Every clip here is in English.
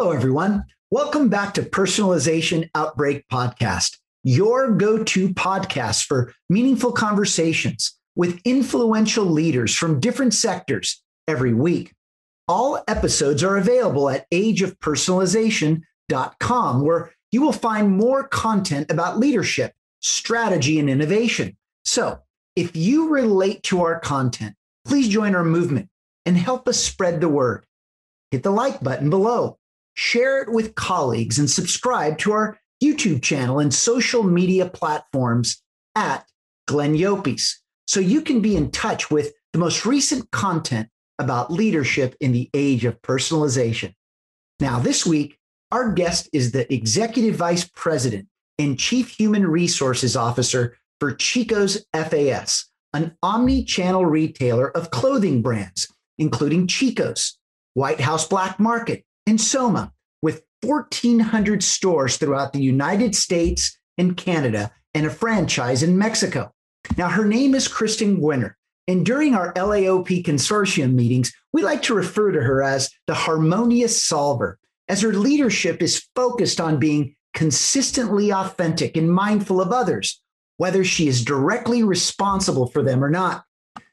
Hello, everyone. Welcome back to Personalization Outbreak Podcast, your go to podcast for meaningful conversations with influential leaders from different sectors every week. All episodes are available at ageofpersonalization.com, where you will find more content about leadership, strategy, and innovation. So, if you relate to our content, please join our movement and help us spread the word. Hit the like button below share it with colleagues, and subscribe to our YouTube channel and social media platforms at Glenn Llopis so you can be in touch with the most recent content about leadership in the age of personalization. Now, this week, our guest is the Executive Vice President and Chief Human Resources Officer for Chico's FAS, an omni channel retailer of clothing brands, including Chico's, White House Black Market, and Soma, with 1,400 stores throughout the United States and Canada and a franchise in Mexico. Now, her name is Kristen Gwinner. And during our LAOP consortium meetings, we like to refer to her as the harmonious solver, as her leadership is focused on being consistently authentic and mindful of others, whether she is directly responsible for them or not.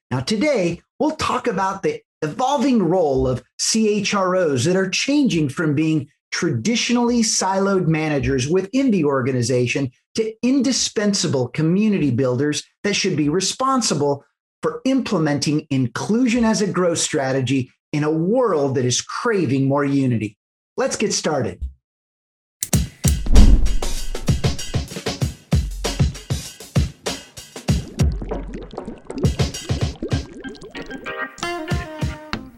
Now, today, we'll talk about the evolving role of CHROs that are changing from being traditionally siloed managers within the organization to indispensable community builders that should be responsible for implementing inclusion as a growth strategy in a world that is craving more unity. Let's get started.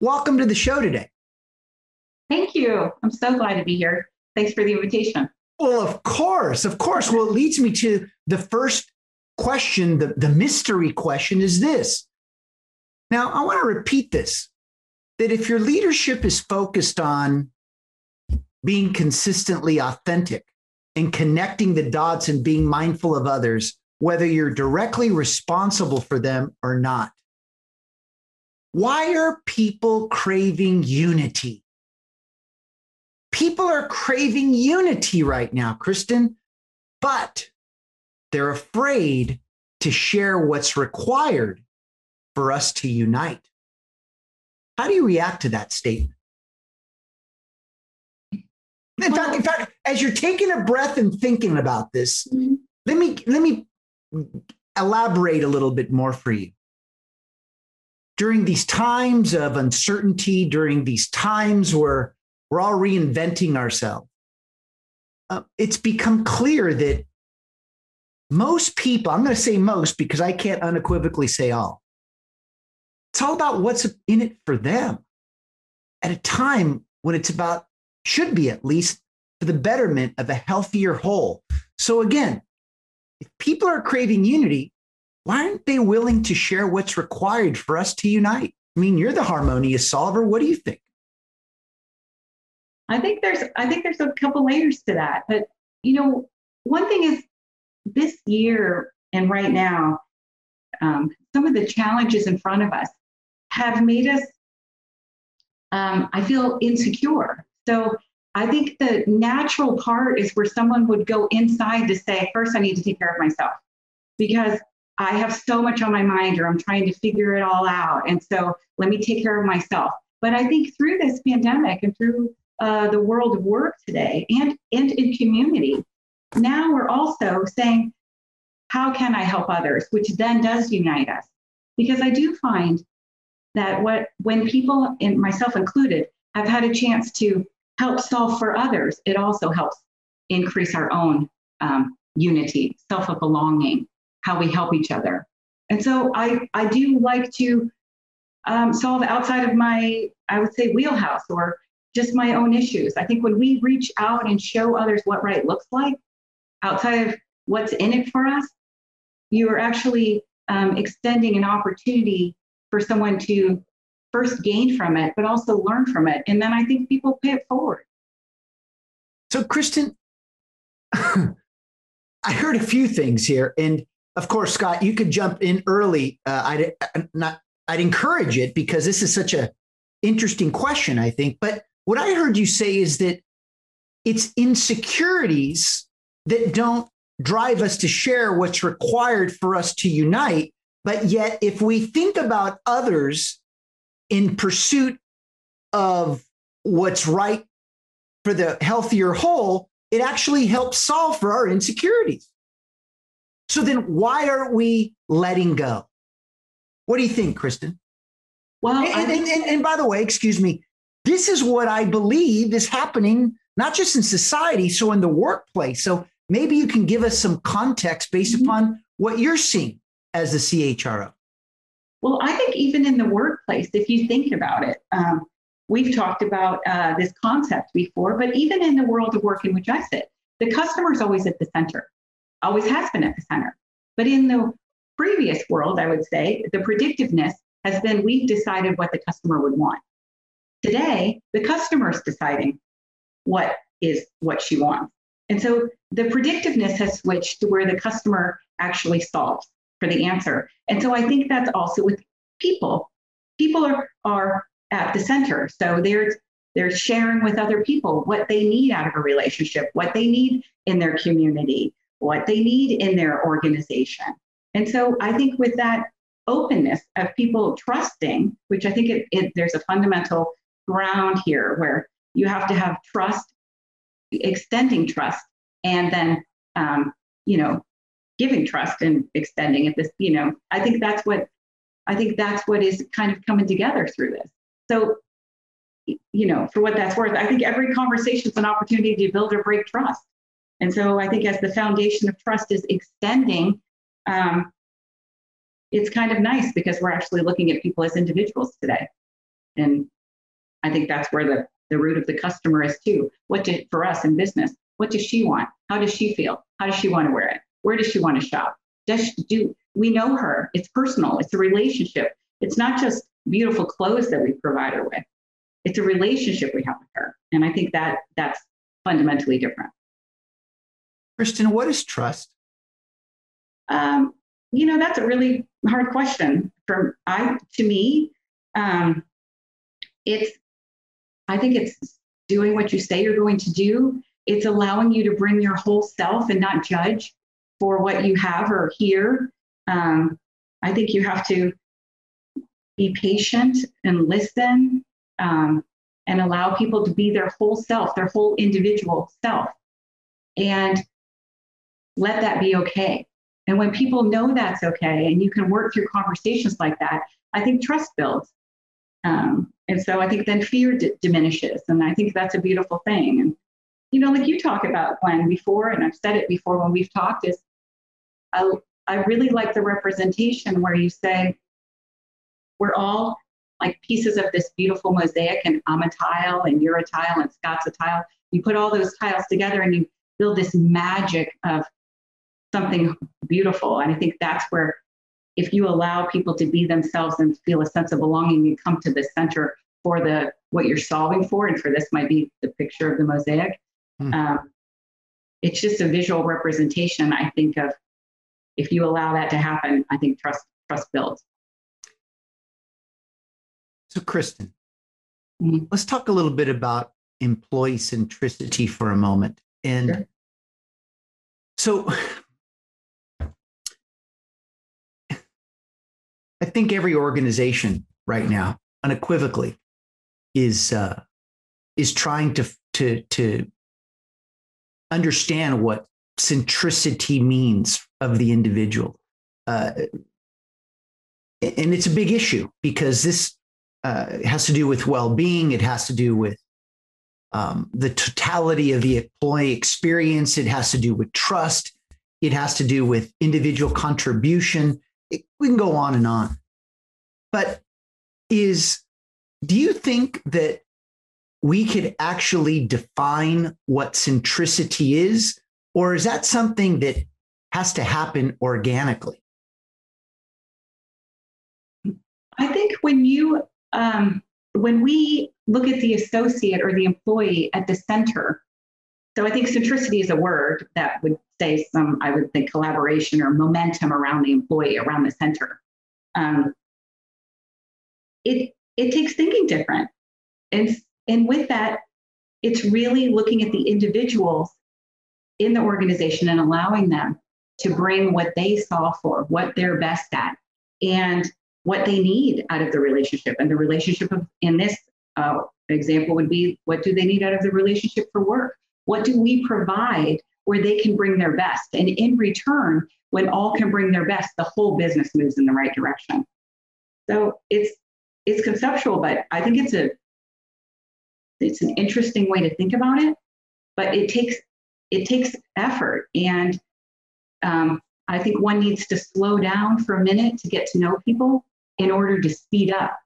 Welcome to the show today. Thank you. I'm so glad to be here. Thanks for the invitation. Well, of course, of course. Well, it leads me to the first question, the, the mystery question is this. Now, I want to repeat this that if your leadership is focused on being consistently authentic and connecting the dots and being mindful of others, whether you're directly responsible for them or not, why are people craving unity? People are craving unity right now, Kristen, but they're afraid to share what's required for us to unite. How do you react to that statement? In fact, in fact, as you're taking a breath and thinking about this, mm-hmm. let me let me elaborate a little bit more for you during these times of uncertainty, during these times where we're all reinventing ourselves, uh, it's become clear that most people, I'm going to say most because I can't unequivocally say all, it's all about what's in it for them at a time when it's about, should be at least, for the betterment of a healthier whole. So again, if people are craving unity, why aren't they willing to share what's required for us to unite? I mean, you're the harmonious solver. What do you think? I think there's I think there's a couple layers to that. But you know, one thing is this year and right now, um, some of the challenges in front of us have made us um, I feel insecure. So I think the natural part is where someone would go inside to say, first, I need to take care of myself because I have so much on my mind, or I'm trying to figure it all out. And so let me take care of myself. But I think through this pandemic and through uh, the world of work today and, and in community, now we're also saying, how can I help others? Which then does unite us. Because I do find that what when people, and myself included, have had a chance to help solve for others, it also helps increase our own um, unity, self of belonging, how we help each other. And so I, I do like to um, solve outside of my, I would say, wheelhouse or just my own issues. I think when we reach out and show others what right looks like outside of what's in it for us, you are actually um, extending an opportunity for someone to first gain from it, but also learn from it. And then I think people pay it forward. So, Kristen, I heard a few things here. And of course, Scott, you could jump in early. Uh, I'd uh, not, I'd encourage it because this is such a interesting question, I think. But what I heard you say is that it's insecurities that don't drive us to share what's required for us to unite. But yet, if we think about others in pursuit of what's right for the healthier whole, it actually helps solve for our insecurities. So then, why aren't we letting go? What do you think, Kristen? Well, and, and, and, and by the way, excuse me, this is what I believe is happening, not just in society, so in the workplace. So maybe you can give us some context based mm-hmm. upon what you're seeing as the CHRO. Well, I think even in the workplace, if you think about it, um, we've talked about uh, this concept before, but even in the world of work in which I sit, the customer is always at the center, always has been at the center. But in the previous world, I would say the predictiveness has been we've decided what the customer would want. Today, the customer is deciding what is what she wants. And so the predictiveness has switched to where the customer actually solves for the answer. And so I think that's also with people. People are, are at the center. So they're they're sharing with other people what they need out of a relationship, what they need in their community, what they need in their organization. And so I think with that openness of people trusting, which I think it, it, there's a fundamental ground here where you have to have trust, extending trust, and then um, you know giving trust and extending it. This you know I think that's what I think that's what is kind of coming together through this. So you know for what that's worth, I think every conversation is an opportunity to build or break trust. And so I think as the foundation of trust is extending, um, it's kind of nice because we're actually looking at people as individuals today. And I think that's where the, the root of the customer is too. What did for us in business, what does she want? How does she feel? How does she want to wear it? Where does she want to shop? Does she do we know her? It's personal, it's a relationship. It's not just beautiful clothes that we provide her with. It's a relationship we have with her. And I think that that's fundamentally different. Kristen, what is trust? Um, you know, that's a really hard question. For I to me, um, it's I think it's doing what you say you're going to do. It's allowing you to bring your whole self and not judge for what you have or hear. Um, I think you have to be patient and listen um, and allow people to be their whole self, their whole individual self, and let that be okay. And when people know that's okay and you can work through conversations like that, I think trust builds. Um, and so I think then fear d- diminishes. And I think that's a beautiful thing. And, you know, like you talk about, Glenn, before, and I've said it before when we've talked, is I, I really like the representation where you say, we're all like pieces of this beautiful mosaic, and I'm a tile, and you're a tile, and Scott's a tile. You put all those tiles together and you build this magic of something beautiful. And I think that's where if you allow people to be themselves and feel a sense of belonging and come to the center for the what you're solving for, and for this might be the picture of the mosaic. Mm. Um, it's just a visual representation, I think, of if you allow that to happen, I think trust trust builds. So, Kristen, mm-hmm. let's talk a little bit about employee centricity for a moment. And sure. so think every organization right now, unequivocally, is uh, is trying to to to understand what centricity means of the individual, uh, and it's a big issue because this uh, has to do with well-being. It has to do with um, the totality of the employee experience. It has to do with trust. It has to do with individual contribution it, we can go on and on. But is do you think that we could actually define what centricity is? Or is that something that has to happen organically? I think when you um, when we look at the associate or the employee at the center, so I think centricity is a word that would say some, I would think, collaboration or momentum around the employee, around the center. Um, it it takes thinking different, and and with that, it's really looking at the individuals in the organization and allowing them to bring what they saw for, what they're best at, and what they need out of the relationship. And the relationship of, in this uh, example would be what do they need out of the relationship for work? What do we provide where they can bring their best? And in return, when all can bring their best, the whole business moves in the right direction. So it's it's conceptual, but I think it's a it's an interesting way to think about it. But it takes it takes effort, and um, I think one needs to slow down for a minute to get to know people in order to speed up.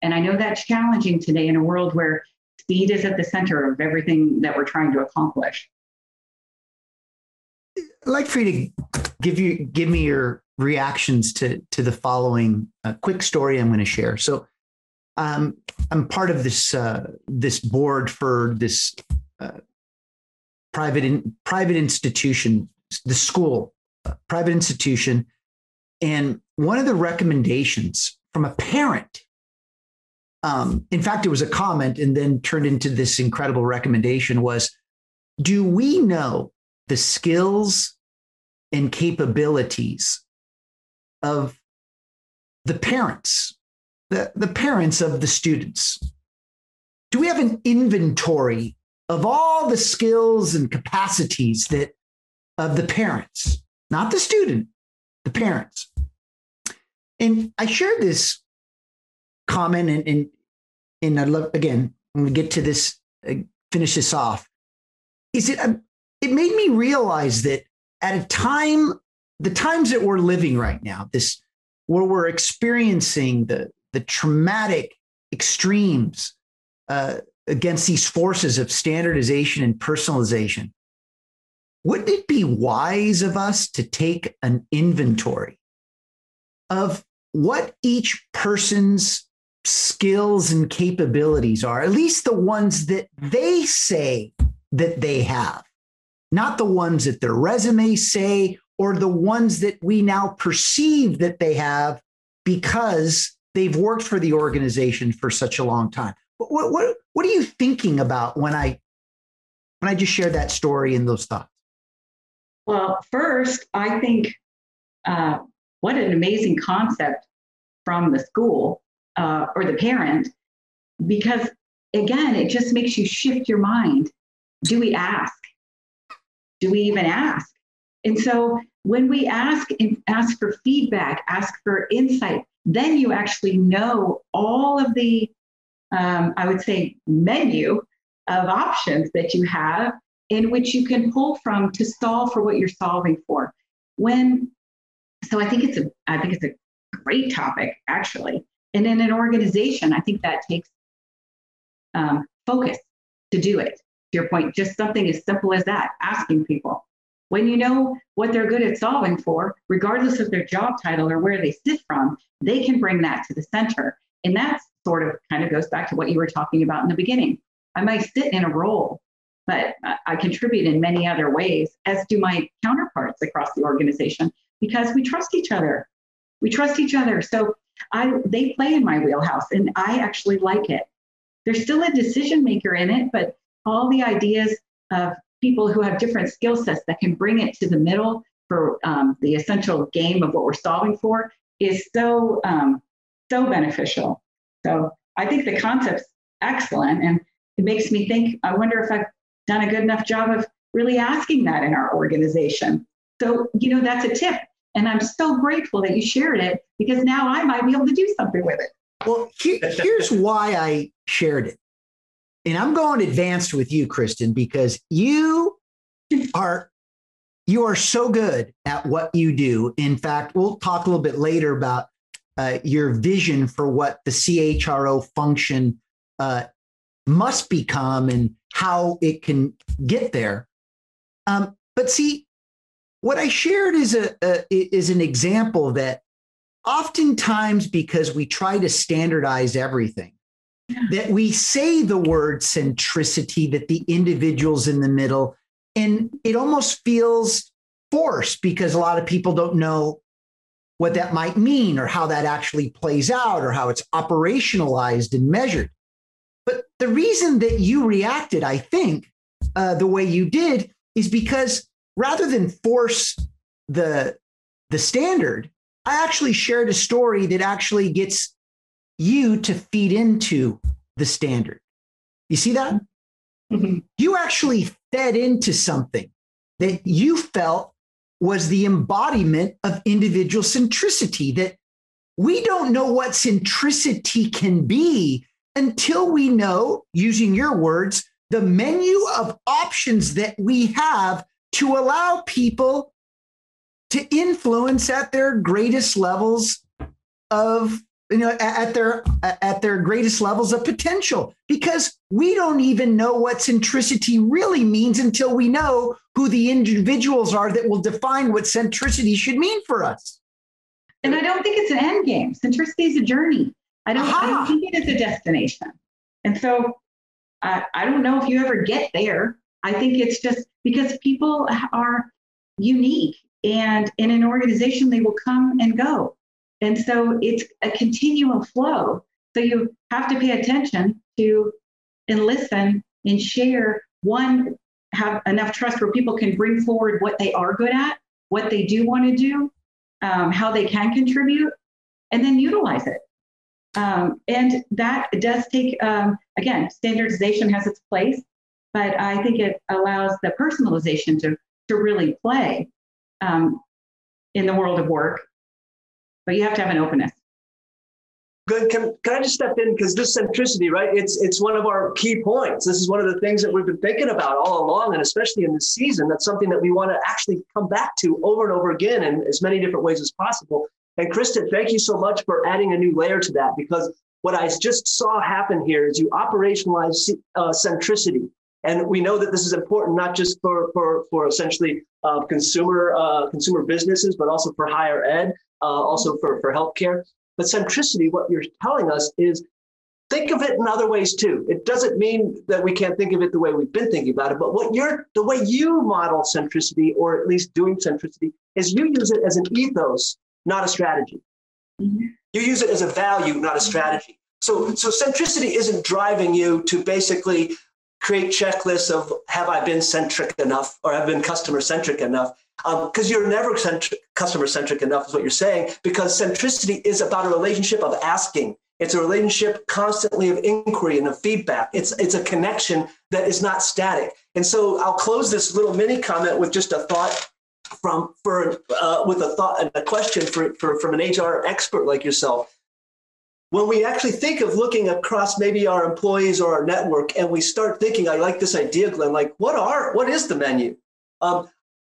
And I know that's challenging today in a world where speed is at the center of everything that we're trying to accomplish. I'd like for you to give you give me your reactions to to the following uh, quick story I'm going to share. So, um, I'm part of this uh, this board for this uh, private in, private institution, the school private institution. And one of the recommendations from a parent, um, in fact, it was a comment and then turned into this incredible recommendation was Do we know the skills and capabilities of the parents, the, the parents of the students? Do we have an inventory of all the skills and capacities that of the parents? not the student, the parents. And I shared this comment, and, and, and I love, again, when we get to this, uh, finish this off, is it, uh, it made me realize that at a time, the times that we're living right now, this, where we're experiencing the, the traumatic extremes uh, against these forces of standardization and personalization, wouldn't it be wise of us to take an inventory of what each person's skills and capabilities are, at least the ones that they say that they have, not the ones that their resumes say or the ones that we now perceive that they have because they've worked for the organization for such a long time. What, what, what are you thinking about when I when I just share that story and those thoughts? Well, first, I think uh, what an amazing concept from the school uh, or the parent, because again, it just makes you shift your mind. Do we ask? Do we even ask? And so when we ask and ask for feedback, ask for insight, then you actually know all of the, um, I would say, menu of options that you have in which you can pull from to solve for what you're solving for. When so I think it's a I think it's a great topic actually. And in an organization, I think that takes um, focus to do it. To your point, just something as simple as that, asking people. When you know what they're good at solving for, regardless of their job title or where they sit from, they can bring that to the center. And that sort of kind of goes back to what you were talking about in the beginning. I might sit in a role but I contribute in many other ways, as do my counterparts across the organization, because we trust each other. We trust each other. So I, they play in my wheelhouse, and I actually like it. There's still a decision maker in it, but all the ideas of people who have different skill sets that can bring it to the middle for um, the essential game of what we're solving for is so um, so beneficial. So I think the concept's excellent, and it makes me think. I wonder if I've done a good enough job of really asking that in our organization. So, you know, that's a tip. And I'm so grateful that you shared it because now I might be able to do something with it. Well, here's why I shared it. And I'm going advanced with you, Kristen, because you are you are so good at what you do. In fact, we'll talk a little bit later about uh, your vision for what the CHRO function uh, must become and how it can get there. Um, but see, what I shared is a, a is an example that oftentimes because we try to standardize everything, that we say the word centricity, that the individual's in the middle, and it almost feels forced because a lot of people don't know what that might mean or how that actually plays out or how it's operationalized and measured. But the reason that you reacted, I think, uh, the way you did is because rather than force the the standard, I actually shared a story that actually gets you to feed into the standard. You see that? Mm-hmm. You actually fed into something that you felt was the embodiment of individual centricity, that we don't know what centricity can be until we know, using your words, the menu of options that we have to allow people to influence at their greatest levels of you know at their at their greatest levels of potential because we don't even know what centricity really means until we know who the individuals are that will define what centricity should mean for us. And i don't think it's an end game. Centricity is a journey. I don't, I don't think it is a destination. And so I, I don't know if you ever get there. I think it's just because people are unique and in an organization they will come and go and so it's a continual flow. So you have to pay attention to and listen and share. One, have enough trust where people can bring forward what they are good at, what they do want to do, um, how they can contribute, and then utilize it. Um, and that does take, um, again, standardization has its place, but I think it allows the personalization to, to really play um, in the world of work but you have to have an openness. Good. Can, can I just step in because this centricity, right? It's it's one of our key points. This is one of the things that we've been thinking about all along, and especially in this season. That's something that we want to actually come back to over and over again in as many different ways as possible. And Kristen, thank you so much for adding a new layer to that because what I just saw happen here is you operationalize uh, centricity. And we know that this is important not just for for, for essentially uh, consumer uh, consumer businesses, but also for higher ed uh, also for, for healthcare. But centricity, what you're telling us is think of it in other ways too. It doesn't mean that we can't think of it the way we've been thinking about it, but what you're the way you model centricity, or at least doing centricity, is you use it as an ethos, not a strategy. Mm-hmm. You use it as a value, not a strategy. So, so centricity isn't driving you to basically create checklists of have I been centric enough or have been customer centric enough because um, you're never centric, customer centric enough, is what you're saying, because centricity is about a relationship of asking. It's a relationship constantly of inquiry and of feedback. It's, it's a connection that is not static. And so I'll close this little mini comment with just a thought from for uh, with a thought and a question for, for from an HR expert like yourself. When we actually think of looking across maybe our employees or our network, and we start thinking, I like this idea, Glenn. Like, what are what is the menu? Um,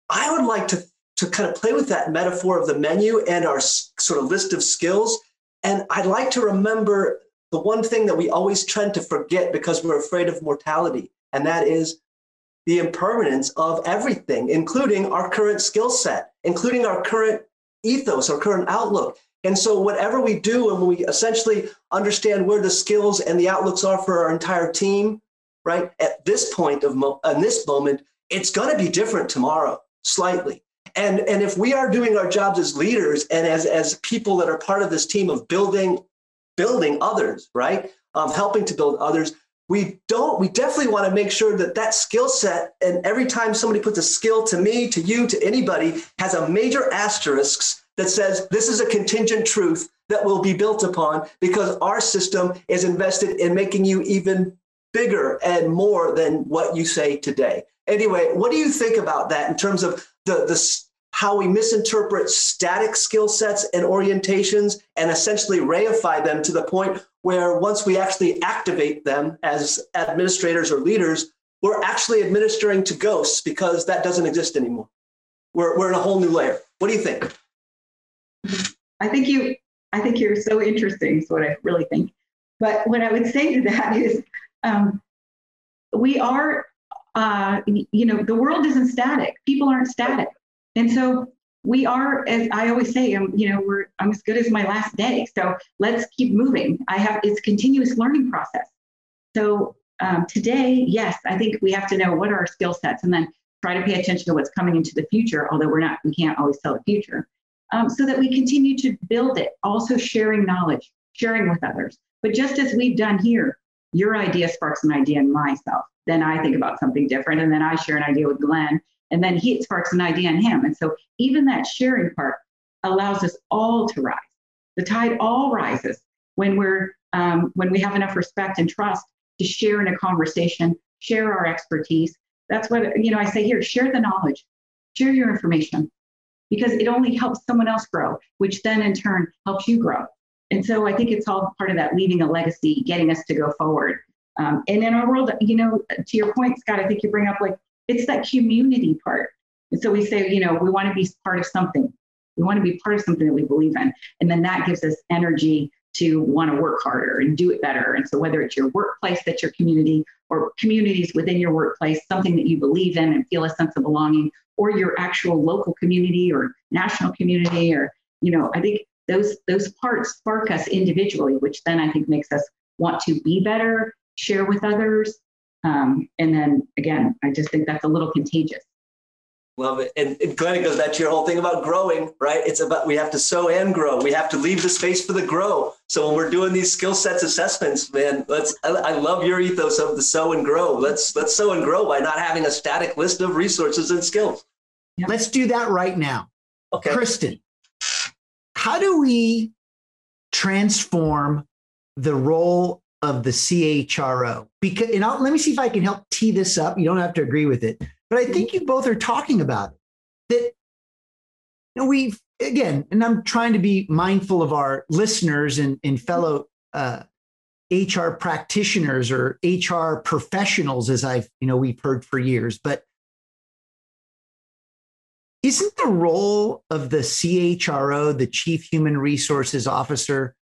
I would like to, to kind of play with that metaphor of the menu and our sort of list of skills. And I'd like to remember the one thing that we always tend to forget because we're afraid of mortality, and that is the impermanence of everything, including our current skill set, including our current ethos, our current outlook. And so, whatever we do, and we essentially understand where the skills and the outlooks are for our entire team, right? At this point of mo- in this moment, it's going to be different tomorrow slightly. And, and if we are doing our jobs as leaders and as, as people that are part of this team of building, building others, right? Um, helping to build others, we don't, we definitely want to make sure that that skill set, and every time somebody puts a skill to me, to you, to anybody, has a major asterisk that says this is a contingent truth that will be built upon because our system is invested in making you even bigger and more than what you say today. Anyway, what do you think about that in terms of the, the how we misinterpret static skill sets and orientations and essentially reify them to the point where once we actually activate them as administrators or leaders, we're actually administering to ghosts because that doesn't exist anymore. We're, we're in a whole new layer. What do you think? I think you I think you're so interesting is what I really think. But what I would say to that is um, we are, uh, you know, the world isn't static. People aren't static. And so we are, as I always say, I'm, you know, we're, I'm as good as my last day. So let's keep moving. I have, it's a continuous learning process. So um, today, yes, I think we have to know what are our skill sets and then try to pay attention to what's coming into the future, although we're not, we can't always tell the future, um, so that we continue to build it, also sharing knowledge, sharing with others. But just as we've done here, your idea sparks an idea in myself. Then I think about something different, and then I share an idea with Glenn, and then he sparks an idea in him. And so even that sharing part allows us all to rise. The tide all rises when we're um, when we have enough respect and trust to share in a conversation, share our expertise. That's what you know. I say here: share the knowledge, share your information, because it only helps someone else grow, which then in turn helps you grow. And so I think it's all part of that leaving a legacy, getting us to go forward. Um, and in our world, you know, to your point, Scott, I think you bring up like it's that community part. And so we say, you know, we want to be part of something. We want to be part of something that we believe in. And then that gives us energy to want to work harder and do it better. And so whether it's your workplace that's your community or communities within your workplace, something that you believe in and feel a sense of belonging, or your actual local community or national community, or, you know, I think those those parts spark us individually, which then I think makes us want to be better, share with others, um, and then again, I just think that's a little contagious. Love it. And, it goes back to your whole thing about growing, right? It's about we have to sow and grow. We have to leave the space for the grow. So when we're doing these skill sets assessments, man, let's I, I love your ethos of the sow and grow. Let's let's sow and grow by not having a static list of resources and skills. Let's do that right now. Okay. Kristen, how do we transform the role of the CHRO. Because and I'll, let me see if I can help tee this up. You don't have to agree with it, but I think you both are talking about it. That you know, we again, and I'm trying to be mindful of our listeners and, and fellow uh, HR practitioners or HR professionals, as I've you know we've heard for years, but isn't the role of the CHRO, the Chief Human Resources Officer,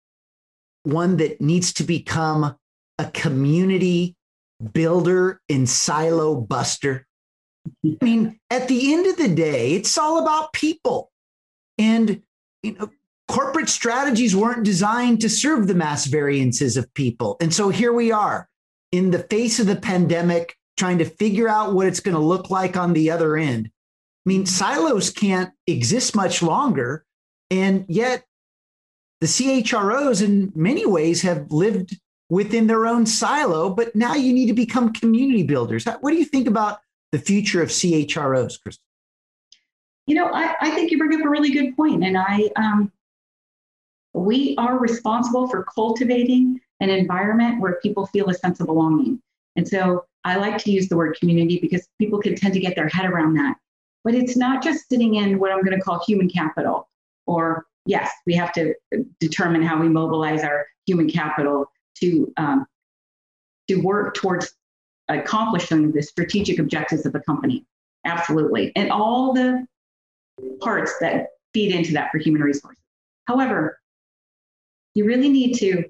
one that needs to become a community builder and silo buster. I mean, at the end of the day, it's all about people. And you know, corporate strategies weren't designed to serve the mass variances of people. And so here we are in the face of the pandemic, trying to figure out what it's going to look like on the other end. I mean, silos can't exist much longer. And yet, the CHROs, in many ways, have lived within their own silo, but now you need to become community builders. What do you think about the future of CHROs, Kristen? You know, I, I think you bring up a really good point, and I um, we are responsible for cultivating an environment where people feel a sense of belonging. And so I like to use the word community because people can tend to get their head around that. But it's not just sitting in what I'm going to call human capital or yes, we have to determine how we mobilize our human capital to um, to work towards accomplishing the strategic objectives of the company. Absolutely, and all the parts that feed into that for human resources. However, you really need to.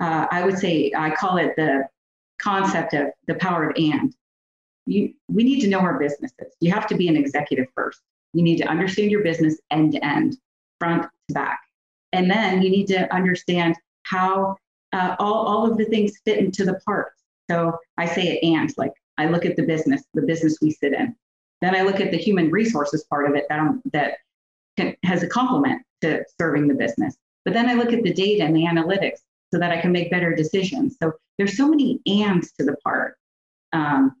Uh, I would say I call it the concept of the power of and. You, we need to know our businesses. You have to be an executive first. You need to understand your business end to end front to back. And then you need to understand how uh, all, all of the things fit into the parts. So I say it and like I look at the business, the business we sit in. Then I look at the human resources part of it that, I'm, that can, has a complement to serving the business. But then I look at the data and the analytics so that I can make better decisions. So there's so many ands to the part. Um,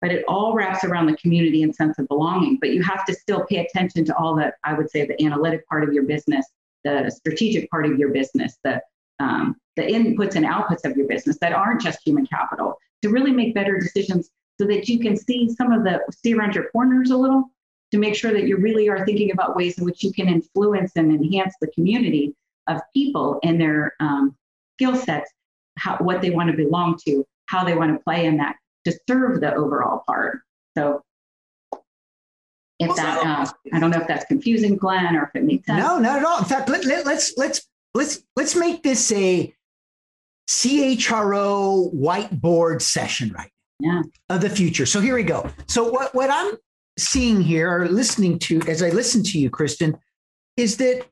but it all wraps around the community and sense of belonging. But you have to still pay attention to all the, I would say, the analytic part of your business, the strategic part of your business, the um, the inputs and outputs of your business that aren't just human capital to really make better decisions so that you can see some of the see around your corners a little to make sure that you really are thinking about ways in which you can influence and enhance the community of people and their um, skill sets, how, what they want to belong to, how they want to play in that to serve the overall part. So if that, uh, I don't know if that's confusing, Glenn, or if it makes sense. No, not at all. In fact, let, let, let's let's let's let's make this a CHRO whiteboard session right yeah. of the future. So here we go. So what, what I'm seeing here or listening to as I listen to you, Kristen, is that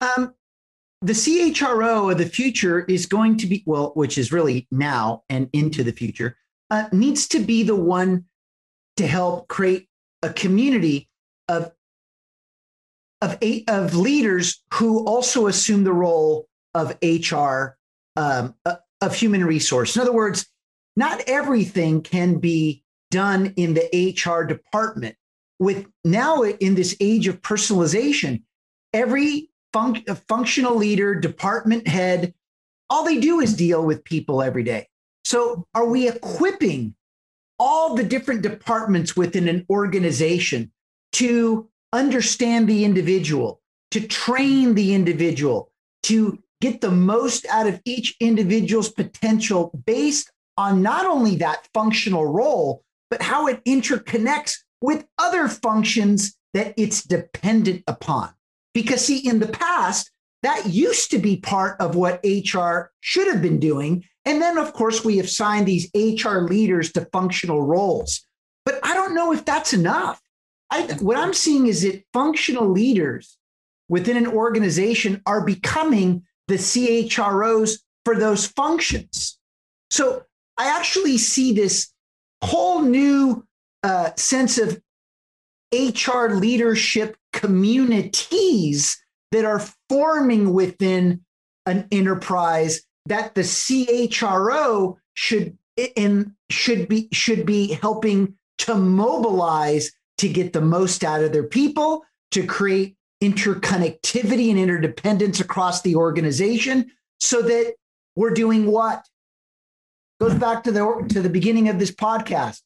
um, the CHRO of the future is going to be, well, which is really now and into the future, uh, needs to be the one to help create a community of of eight of leaders who also assume the role of HR um, uh, of human resource. In other words, not everything can be done in the HR department. With now in this age of personalization, every fun- functional leader, department head, all they do is deal with people every day. So, are we equipping all the different departments within an organization to understand the individual, to train the individual, to get the most out of each individual's potential based on not only that functional role, but how it interconnects with other functions that it's dependent upon. Because, see, in the past, that used to be part of what HR should have been doing. And then, of course, we have signed these HR leaders to functional roles. But I don't know if that's enough. I, what I'm seeing is that functional leaders within an organization are becoming the CHROs for those functions. So I actually see this whole new uh, sense of HR leadership communities that are forming within an enterprise that the CHRO should in should be should be helping to mobilize to get the most out of their people, to create interconnectivity and interdependence across the organization so that we're doing what? Goes back to the to the beginning of this podcast.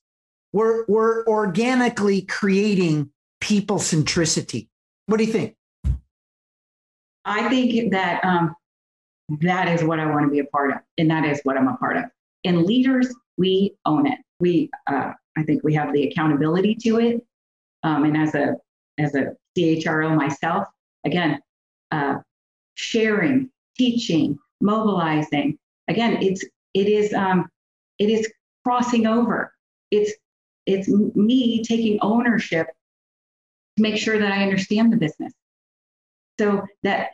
We're we're organically creating people centricity. What do you think? I think that um, that is what i want to be a part of and that is what i'm a part of and leaders we own it we uh, i think we have the accountability to it um, and as a as a CHRO myself, again, uh, sharing, teaching, mobilizing. Again, it's it is um, it is crossing over. It's it's me taking ownership to make sure that I understand the business. So that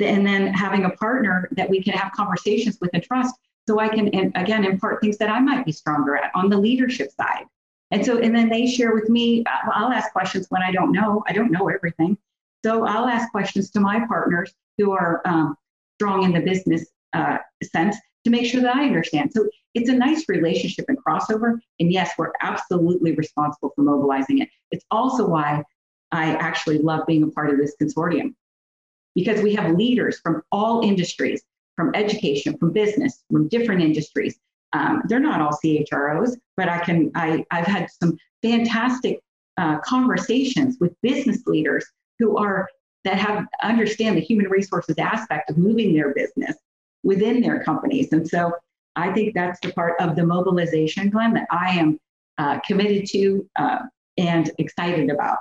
and then having a partner that we can have conversations with and trust so I can again impart things that I might be stronger at on the leadership side. And so, and then they share with me. Uh, I'll ask questions when I don't know. I don't know everything. So I'll ask questions to my partners who are um, strong in the business uh, sense to make sure that I understand. So it's a nice relationship and crossover. And yes, we're absolutely responsible for mobilizing it. It's also why I actually love being a part of this consortium because we have leaders from all industries, from education, from business, from different industries um, they're not all CHROs, but I can I I've had some fantastic uh, conversations with business leaders who are that have understand the human resources aspect of moving their business within their companies, and so I think that's the part of the mobilization, Glenn, that I am uh, committed to uh, and excited about.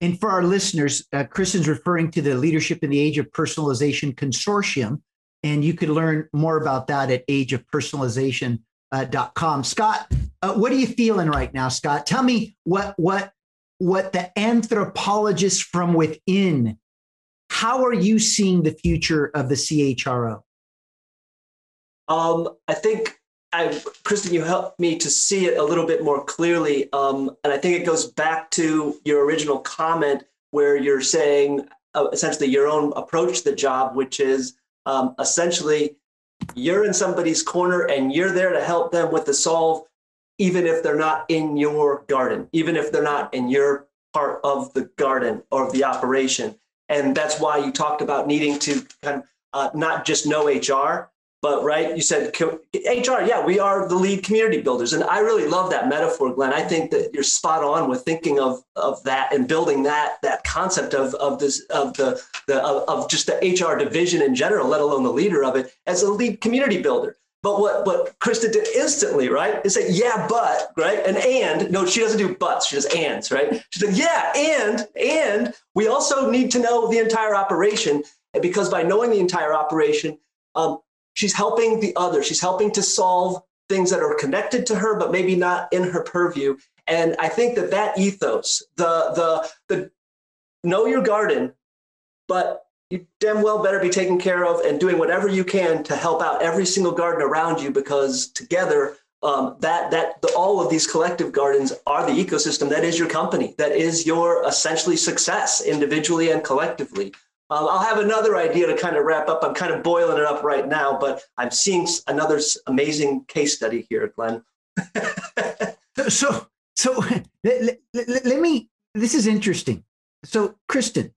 And for our listeners, uh, Kristen's referring to the Leadership in the Age of Personalization Consortium, and you could learn more about that at ageofpersonalization.com. Uh, Scott, uh, what are you feeling right now, Scott? Tell me what what what the anthropologist from within. How are you seeing the future of the CHRO? Um, I think I, Kristen, you helped me to see it a little bit more clearly, um, and I think it goes back to your original comment where you're saying uh, essentially your own approach to the job, which is um, essentially you're in somebody's corner and you're there to help them with the solve, even if they're not in your garden, even if they're not in your part of the garden or of the operation. And that's why you talked about needing to kind of uh, not just know HR, but right, you said HR, yeah, we are the lead community builders. And I really love that metaphor, Glenn. I think that you're spot on with thinking of, of that and building that that concept of, of this of the, the of, of just the HR division in general, let alone the leader of it, as a lead community builder. But what what Kristen did instantly, right, is say, yeah, but, right? And and no, she doesn't do buts, she does ands, right? She said, yeah, and and we also need to know the entire operation. Because by knowing the entire operation, um, she's helping the other. She's helping to solve things that are connected to her, but maybe not in her purview. And I think that that ethos, the the the know your garden, but you damn well better be taken care of and doing whatever you can to help out every single garden around you because together um, that that the, all of these collective gardens are the ecosystem that is your company that is your essentially success individually and collectively um, i'll have another idea to kind of wrap up. I'm kind of boiling it up right now but i'm seeing another amazing case study here glenn. So so let, let, let me this is interesting. So kristen.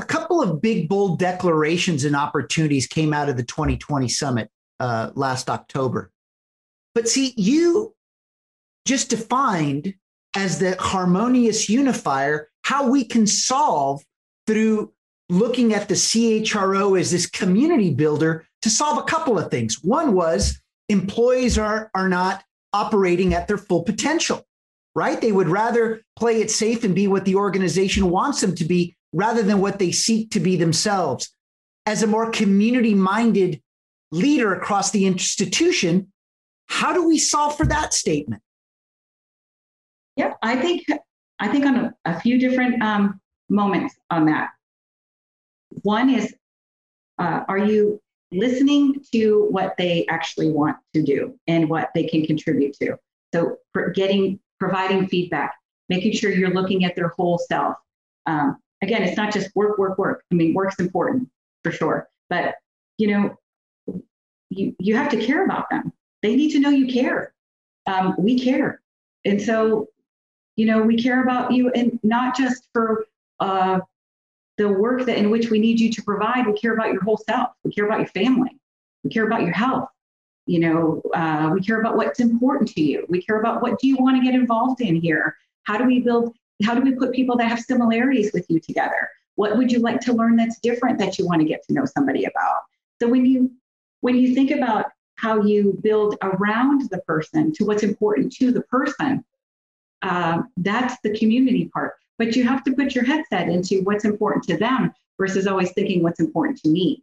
A couple of big, bold declarations and opportunities came out of the 2020 summit uh, last October. But see, you just defined as the harmonious unifier how we can solve through looking at the CHRO as this community builder to solve a couple of things. One was employees are, are not operating at their full potential, right? They would rather play it safe and be what the organization wants them to be rather than what they seek to be themselves. As a more community minded leader across the institution, how do we solve for that statement? Yep, I think I think on a, a few different um, moments on that. One is, uh, are you listening to what they actually want to do and what they can contribute to? So, getting providing feedback, making sure you're looking at their whole self. Um, again, it's not just work, work, work. I mean, work's important for sure, but you know, you you have to care about them. They need to know you care. Um, we care, and so you know, we care about you, and not just for uh, the work that in which we need you to provide. We care about your whole self. We care about your family. We care about your health. You know, uh, we care about what's important to you. We care about what do you want to get involved in here. How do we build how do we put people that have similarities with you together? What would you like to learn that's different that you want to get to know somebody about? So when you when you think about how you build around the person to what's important to the person, uh, that's the community part. But you have to put your headset into what's important to them versus always thinking what's important to me.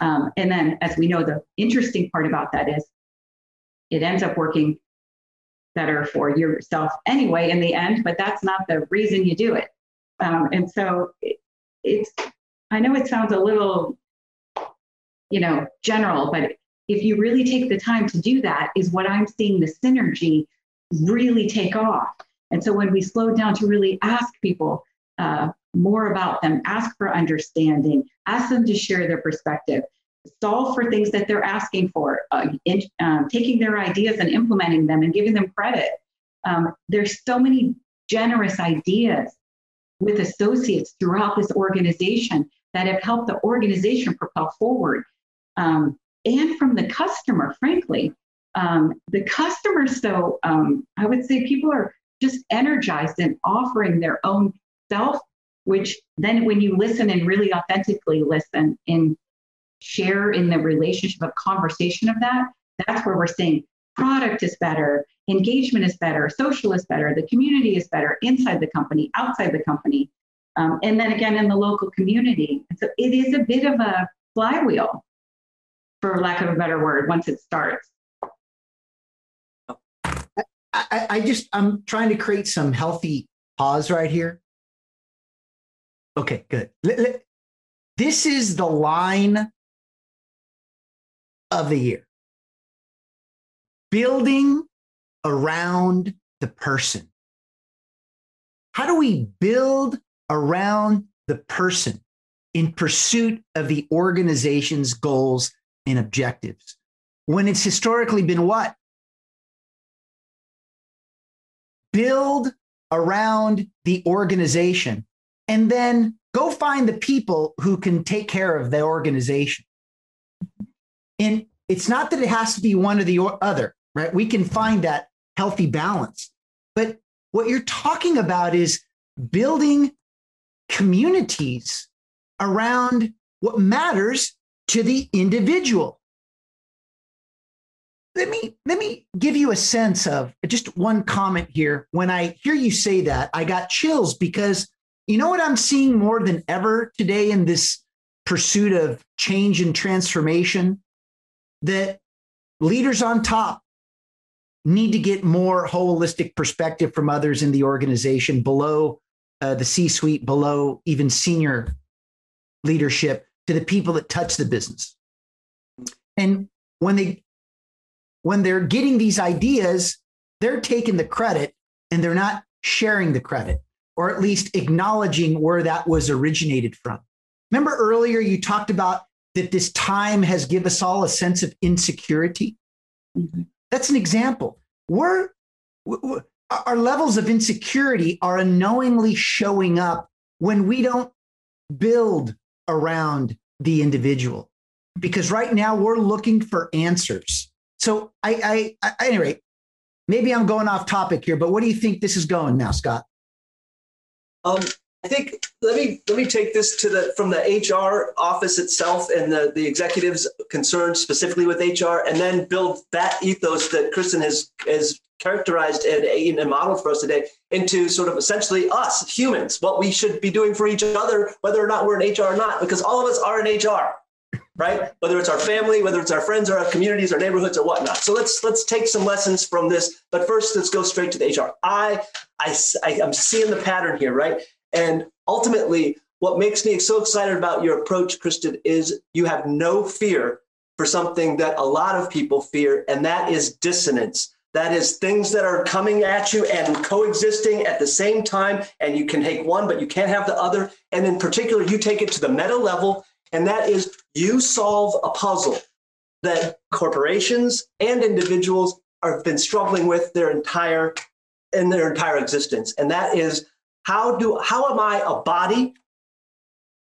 Um, and then, as we know, the interesting part about that is it ends up working better for yourself anyway in the end, but that's not the reason you do it. Um, and so it, it's, I know it sounds a little, you know, general, but if you really take the time to do that, is what I'm seeing the synergy really take off. And so when we slow down to really ask people uh, more about them, ask for understanding, ask them to share their perspective, solve for things that they're asking for, uh, in, um, taking their ideas and implementing them and giving them credit. Um, there's so many generous ideas with associates throughout this organization that have helped the organization propel forward. Um, and from the customer, frankly, um, the customer, so um, I would say people are just energized and offering their own self, which then when you listen and really authentically listen and share in the relationship of conversation of that, that's where we're saying product is better, engagement is better, social is better, the community is better inside the company, outside the company, um, and then again in the local community. so it is a bit of a flywheel, for lack of a better word, once it starts. I, I just I'm trying to create some healthy pause right here. Okay, good. This is the line of the year. Building around the person. How do we build around the person in pursuit of the organization's goals and objectives? When it's historically been what? Build around the organization and then go find the people who can take care of the organization. And it's not that it has to be one or the other, right? We can find that healthy balance. But what you're talking about is building communities around what matters to the individual. Let me let me give you a sense of just one comment here. When I hear you say that, I got chills because you know what I'm seeing more than ever today in this pursuit of change and transformation that leaders on top need to get more holistic perspective from others in the organization below uh, the C suite, below even senior leadership to the people that touch the business. And when they when they're getting these ideas, they're taking the credit and they're not sharing the credit or at least acknowledging where that was originated from. Remember earlier you talked about that this time has given us all a sense of insecurity? Mm-hmm. That's an example. We're, we're, our levels of insecurity are unknowingly showing up when we don't build around the individual. Because right now we're looking for answers. So I, I, I anyway, maybe I'm going off topic here, but what do you think this is going now, Scott? Um, I think let me let me take this to the from the HR office itself and the the executives concerned specifically with HR, and then build that ethos that Kristen has has characterized and, and modeled for us today into sort of essentially us humans, what we should be doing for each other, whether or not we're in HR or not, because all of us are in HR right? Whether it's our family, whether it's our friends or our communities, our neighborhoods or whatnot. So let's let's take some lessons from this. But first, let's go straight to the HR. I I, I I'm seeing the pattern here, right? And ultimately, what makes me so excited about your approach, Kristen, is you have no fear for something that a lot of people fear, and that is dissonance. That is things that are coming at you and coexisting at the same time, and you can take one, but you can't have the other. And in particular, you take it to the meta level and that is you solve a puzzle that corporations and individuals have been struggling with their entire in their entire existence. And that is how do how am i a body?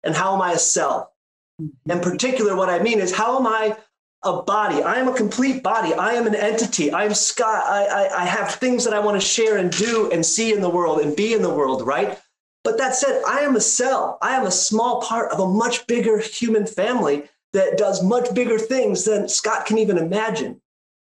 And how am i a cell? Mm-hmm. In particular what i mean is how am i a body? I am a complete body. I am an entity. I'm scott i i, I have things that i want to share and do and see in the world and be in the world right but that said, I am a cell. I am a small part of a much bigger human family that does much bigger things than Scott can even imagine.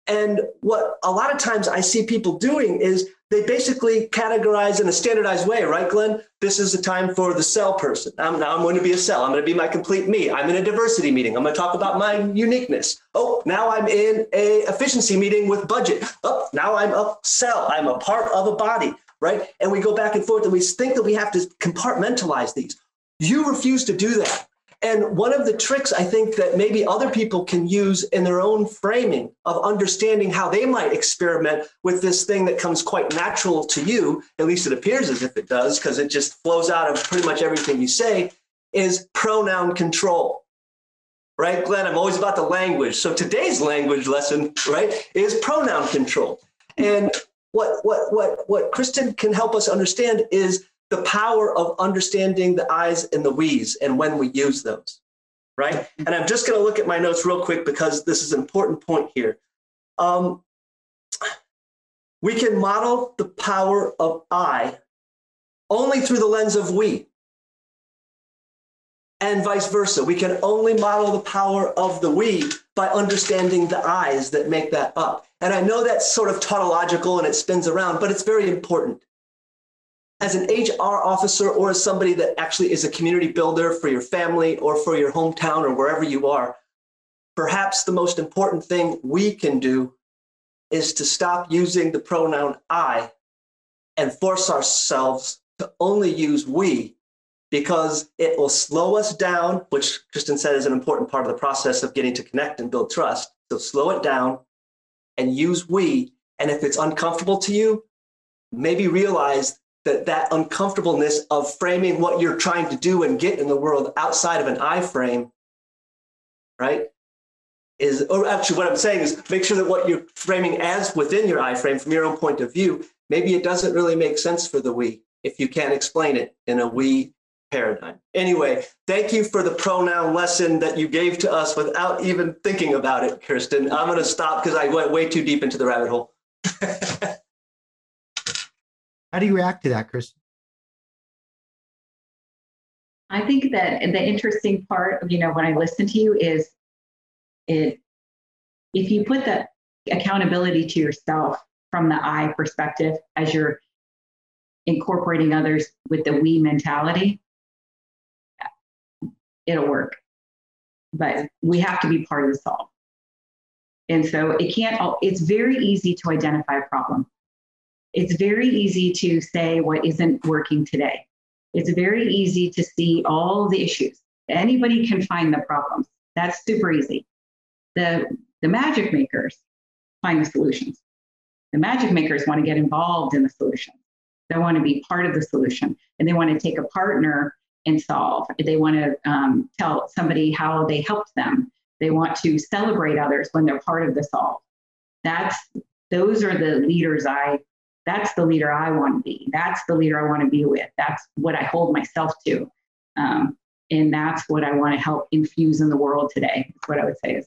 And what a lot of times I see people doing is they basically categorize in a standardized way, right, Glenn? This is the time for the cell person. I'm, now I'm going to be a cell. I'm going to be my complete me. I'm in a diversity meeting. I'm going to talk about my uniqueness. Oh, now I'm in a efficiency meeting with budget. Oh, now I'm a cell. I'm a part of a body right? And we go back and forth and we think that we have to compartmentalize these. You refuse to do that. And one of the tricks I think that maybe other people can use in their own framing of understanding how they might experiment with this thing that comes quite natural to you, at least it appears as if it does, because it just flows out of pretty much everything you say, is pronoun control. Right, Glenn? I'm always about the language. So today's language lesson, right, is pronoun control. And what what what what Kristen can help us understand is the power of understanding the I's and the we's and when we use those. Right. And I'm just going to look at my notes real quick because this is an important point here. Um, we can model the power of I only through the lens of we and vice versa. We can only model the power of the we by understanding the I's that make that up. And I know that's sort of tautological and it spins around, but it's very important. As an HR officer or as somebody that actually is a community builder for your family or for your hometown or wherever you are, perhaps the most important thing we can do is to stop using the pronoun I and force ourselves to only use we because it will slow us down, which Kristen said is an important part of the process of getting to connect and build trust. So slow it down and use we. And if it's uncomfortable to you, maybe realize that that uncomfortableness of framing what you're trying to do and get in the world outside of an I frame, right? Is or actually what I'm saying is make sure that what you're framing as within your I frame from your own point of view, maybe it doesn't really make sense for the we if you can't explain it in a we paradigm. Anyway, thank you for the pronoun lesson that you gave to us without even thinking about it, Kristen. I'm going to stop because I went way too deep into the rabbit hole. How do you react to that, Kristen? I think that the interesting part, you know, when I listen to you is it if you put the accountability to yourself from the I perspective as you're incorporating others with the we mentality, it'll work. but we have to be part of the solve. And so it can't, it's very easy to identify a problem. It's very easy to say what isn't working today. It's very easy to see all the issues. Anybody can find the problems. That's super easy. The, the magic makers find the solutions. The magic makers want to get involved in the solution. They want to be part of the solution and they want to take a partner and solve. They want to um, tell somebody how they helped them. They want to celebrate others when they're part of the solve. That's those are the leaders I. That's the leader I want to be. That's the leader I want to be with. That's what I hold myself to, um, and that's what I want to help infuse in the world today. What I would say is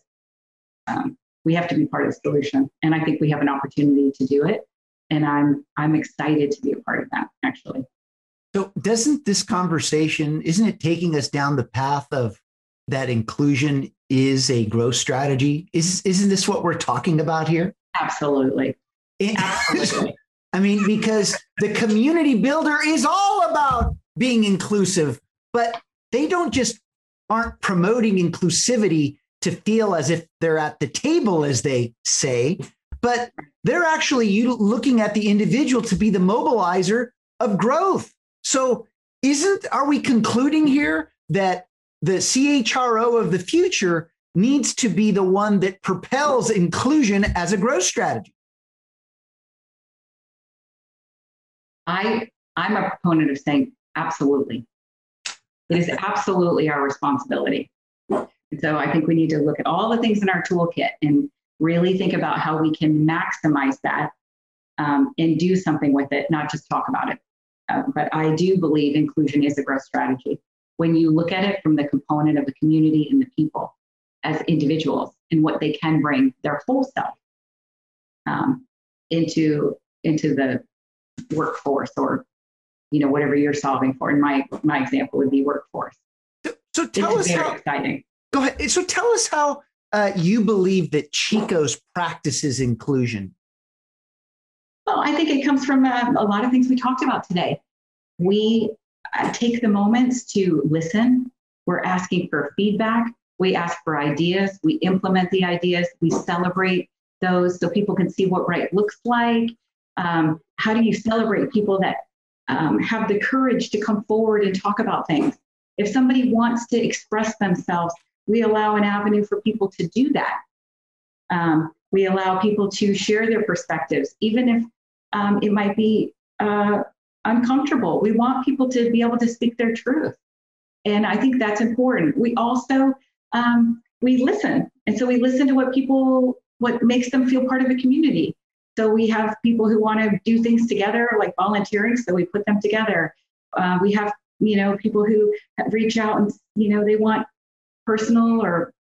um, we have to be part of the solution, and I think we have an opportunity to do it. And I'm I'm excited to be a part of that. Actually. So doesn't this conversation, isn't it taking us down the path of that inclusion is a growth strategy? Is isn't this what we're talking about here? Absolutely. Absolutely. I mean, because the community builder is all about being inclusive, but they don't just aren't promoting inclusivity to feel as if they're at the table, as they say, but they're actually looking at the individual to be the mobilizer of growth. So isn't are we concluding here that the CHRO of the future needs to be the one that propels inclusion as a growth strategy? I I'm a proponent of saying absolutely. It is absolutely our responsibility. And so I think we need to look at all the things in our toolkit and really think about how we can maximize that um, and do something with it, not just talk about it. Uh, but I do believe inclusion is a growth strategy. When you look at it from the component of the community and the people as individuals and what they can bring their whole self um, into into the workforce or you know whatever you're solving for. And my my example would be workforce. So, so tell us how exciting. Go ahead. So tell us how uh, you believe that Chico's practices inclusion well, I think it comes from uh, a lot of things we talked about today. We uh, take the moments to listen. We're asking for feedback. We ask for ideas. We implement the ideas. We celebrate those so people can see what right looks like. Um, how do you celebrate people that um, have the courage to come forward and talk about things? If somebody wants to express themselves, we allow an avenue for people to do that. Um, we allow people to share their perspectives, even if um, it might be uh, uncomfortable. We want people to be able to speak their truth. And I think that's important. We also, um, we listen. And so we listen to what people, what makes them feel part of the community. So we have people who want to do things together, like volunteering. So we put them together. Uh, we have, you know, people who reach out and, you know, they want personal or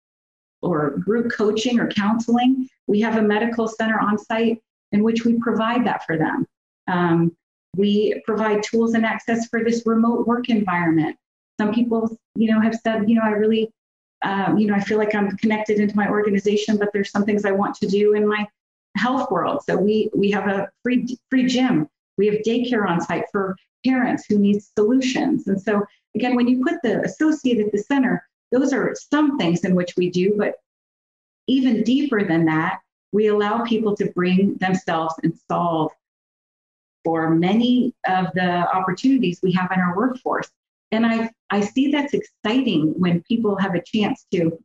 or group coaching or counseling. We have a medical center on site in which we provide that for them. Um, we provide tools and access for this remote work environment. Some people, you know, have said, you know, I really, um, you know, I feel like I'm connected into my organization, but there's some things I want to do in my health world. So we we have a free free gym. We have daycare on site for parents who need solutions. And so again, when you put the associate at the center, those are some things in which we do, but even deeper than that, we allow people to bring themselves and solve for many of the opportunities we have in our workforce. And I, I see that's exciting when people have a chance to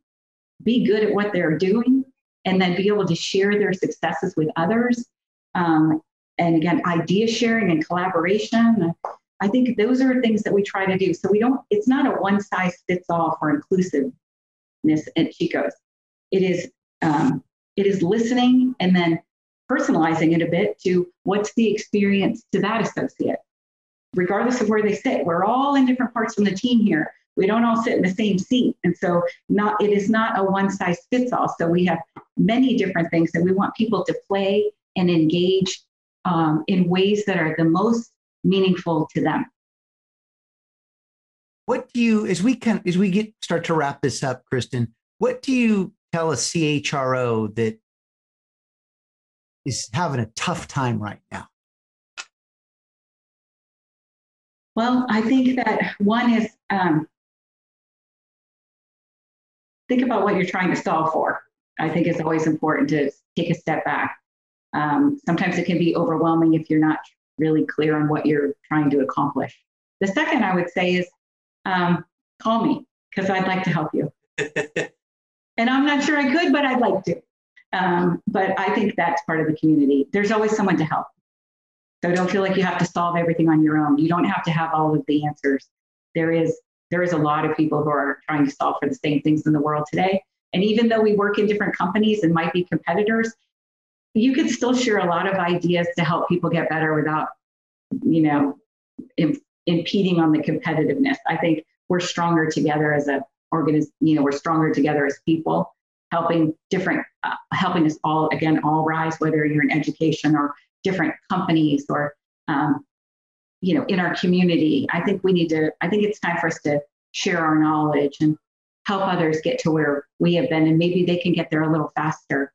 be good at what they're doing and then be able to share their successes with others. Um, and again, idea sharing and collaboration. I think those are things that we try to do. So we don't, it's not a one size fits all for inclusiveness at Chico's. It is um, it is listening and then personalizing it a bit to what's the experience to that associate, regardless of where they sit. We're all in different parts from the team here. We don't all sit in the same seat. And so not it is not a one size fits all. So we have many different things that we want people to play and engage um, in ways that are the most meaningful to them. What do you, as we can, as we get start to wrap this up, Kristen, what do you tell a CHRO that is having a tough time right now? Well, I think that one is um, think about what you're trying to solve for. I think it's always important to take a step back. Um, sometimes it can be overwhelming if you're not really clear on what you're trying to accomplish. The second I would say is um, call me because I'd like to help you. and I'm not sure I could, but I'd like to. Um, but I think that's part of the community. There's always someone to help. So don't feel like you have to solve everything on your own. You don't have to have all of the answers. There is there is a lot of people who are trying to solve for the same things in the world today. And even though we work in different companies and might be competitors, you could still share a lot of ideas to help people get better without, you know, impeding on the competitiveness. I think we're stronger together as a organization. You know, we're stronger together as people, helping different, uh, helping us all again all rise. Whether you're in education or different companies or um, you know in our community i think we need to i think it's time for us to share our knowledge and help others get to where we have been and maybe they can get there a little faster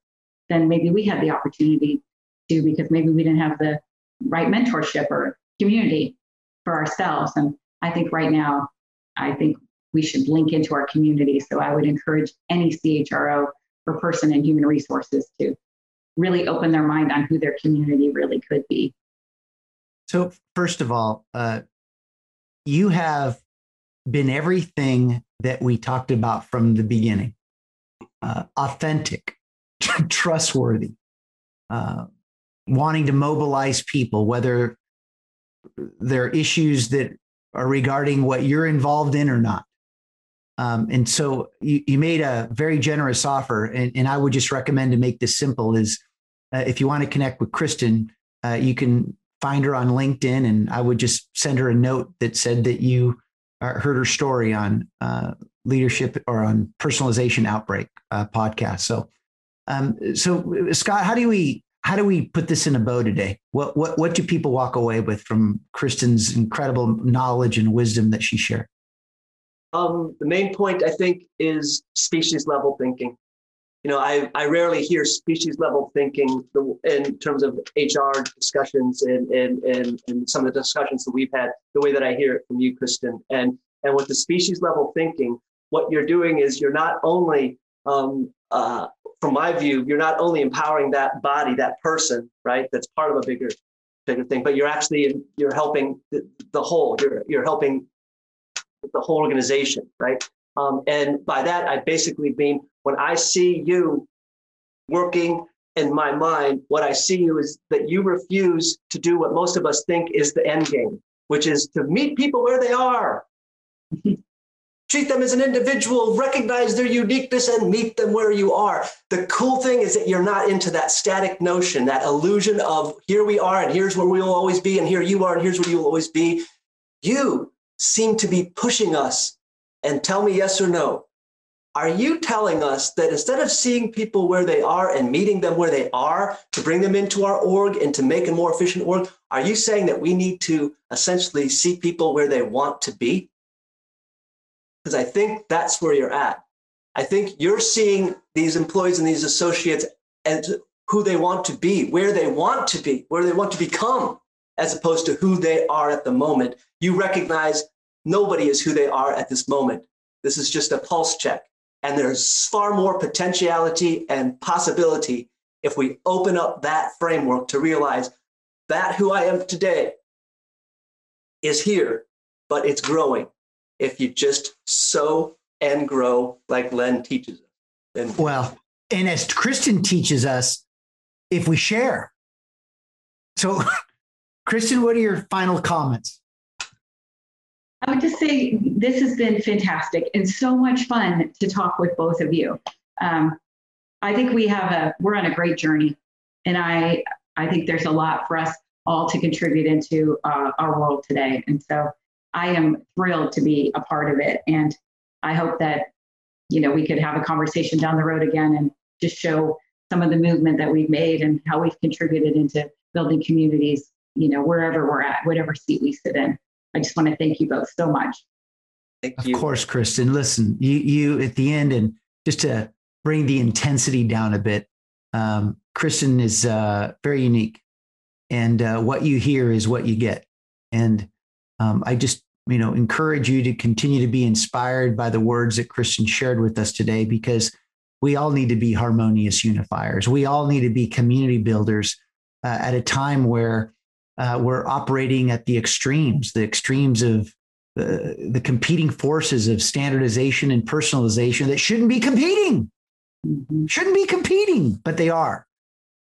than maybe we had the opportunity to because maybe we didn't have the right mentorship or community for ourselves and i think right now i think we should link into our community. So i would encourage any chro or person in human resources to really open their mind on who their community really could be. So, first of all, uh, you have been everything that we talked about from the beginning. Uh, authentic, trustworthy, uh, wanting to mobilize people, whether there are issues that are regarding what you're involved in or not. Um, and so you, you, made a very generous offer, and, and, I would just recommend to make this simple: is uh, if you want to connect with Kristen, uh, you can find her on LinkedIn, and I would just send her a note that said that you uh, heard her story on uh, leadership or on personalization outbreak uh, podcast. So, um, so Scott, how do we how do we put this in a bow today? What what what do people walk away with from Kristen's incredible knowledge and wisdom that she shared? Um, the main point I think is species level thinking you know, I, I rarely hear species level thinking in terms of HR discussions and, and, and, and some of the discussions that we've had, the way that I hear it from you, Kristen. And, and with the species level thinking, what you're doing is you're not only, um, uh, from my view, you're not only empowering that body, that person, right? That's part of a bigger, bigger thing, but you're actually, you're helping the, the whole, you're, you're helping the whole organization, right? Um, and by that, I basically mean when I see you working in my mind, what I see you is that you refuse to do what most of us think is the end game, which is to meet people where they are. Treat them as an individual, recognize their uniqueness, and meet them where you are. The cool thing is that you're not into that static notion, that illusion of here we are, and here's where we'll always be, and here you are, and here's where you'll always be. You seem to be pushing us and tell me yes or no. Are you telling us that instead of seeing people where they are and meeting them where they are to bring them into our org and to make a more efficient org, are you saying that we need to essentially see people where they want to be? Because I think that's where you're at. I think you're seeing these employees and these associates as who they want to be, where they want to be, where they want to become, as opposed to who they are at the moment. You recognize nobody is who they are at this moment. This is just a pulse check. And there's far more potentiality and possibility if we open up that framework to realize that who I am today is here, but it's growing if you just sow and grow like Glenn teaches us. And well, and as Kristen teaches us, if we share. So, Kristen, what are your final comments? I would just say this has been fantastic and so much fun to talk with both of you. Um, I think we have a we're on a great journey, and I I think there's a lot for us all to contribute into uh, our world today. And so I am thrilled to be a part of it, and I hope that you know we could have a conversation down the road again and just show some of the movement that we've made and how we've contributed into building communities. You know, wherever we're at, whatever seat we sit in. I just want to thank you both so much. Thank of you. course, Kristen. Listen, you, you at the end, and just to bring the intensity down a bit, um, Kristen is uh, very unique, and uh, what you hear is what you get. And um, I just you know, encourage you to continue to be inspired by the words that Kristen shared with us today, because we all need to be harmonious unifiers. We all need to be community builders uh, at a time where uh, we're operating at the extremes, the extremes of uh, the competing forces of standardization and personalization that shouldn't be competing, mm-hmm. shouldn't be competing, but they are.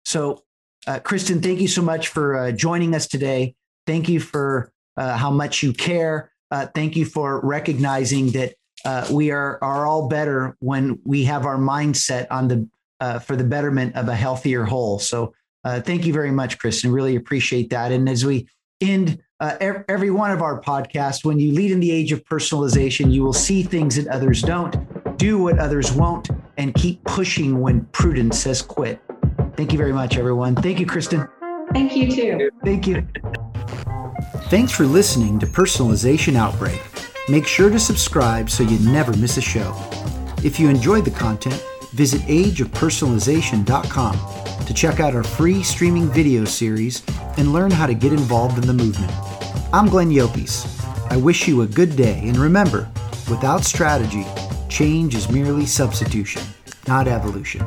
So, uh, Kristen, thank you so much for uh, joining us today. Thank you for uh, how much you care. thank you for recognizing that uh, we are are all better when we have our mindset on the uh, for the betterment of a healthier whole. So uh, thank you very much, Kristen. Really appreciate that. And as we end uh, every one of our podcasts, when you lead in the age of personalization, you will see things that others don't, do what others won't, and keep pushing when prudence says quit. Thank you very much, everyone. Thank you, Kristen. Thank you too. Thank you. Thanks for listening to Personalization Outbreak. Make sure to subscribe so you never miss a show. If you enjoyed the content, visit ageofpersonalization.com to check out our free streaming video series and learn how to get involved in the movement. I'm Glenn Llopis. I wish you a good day, and remember, without strategy, change is merely substitution, not evolution.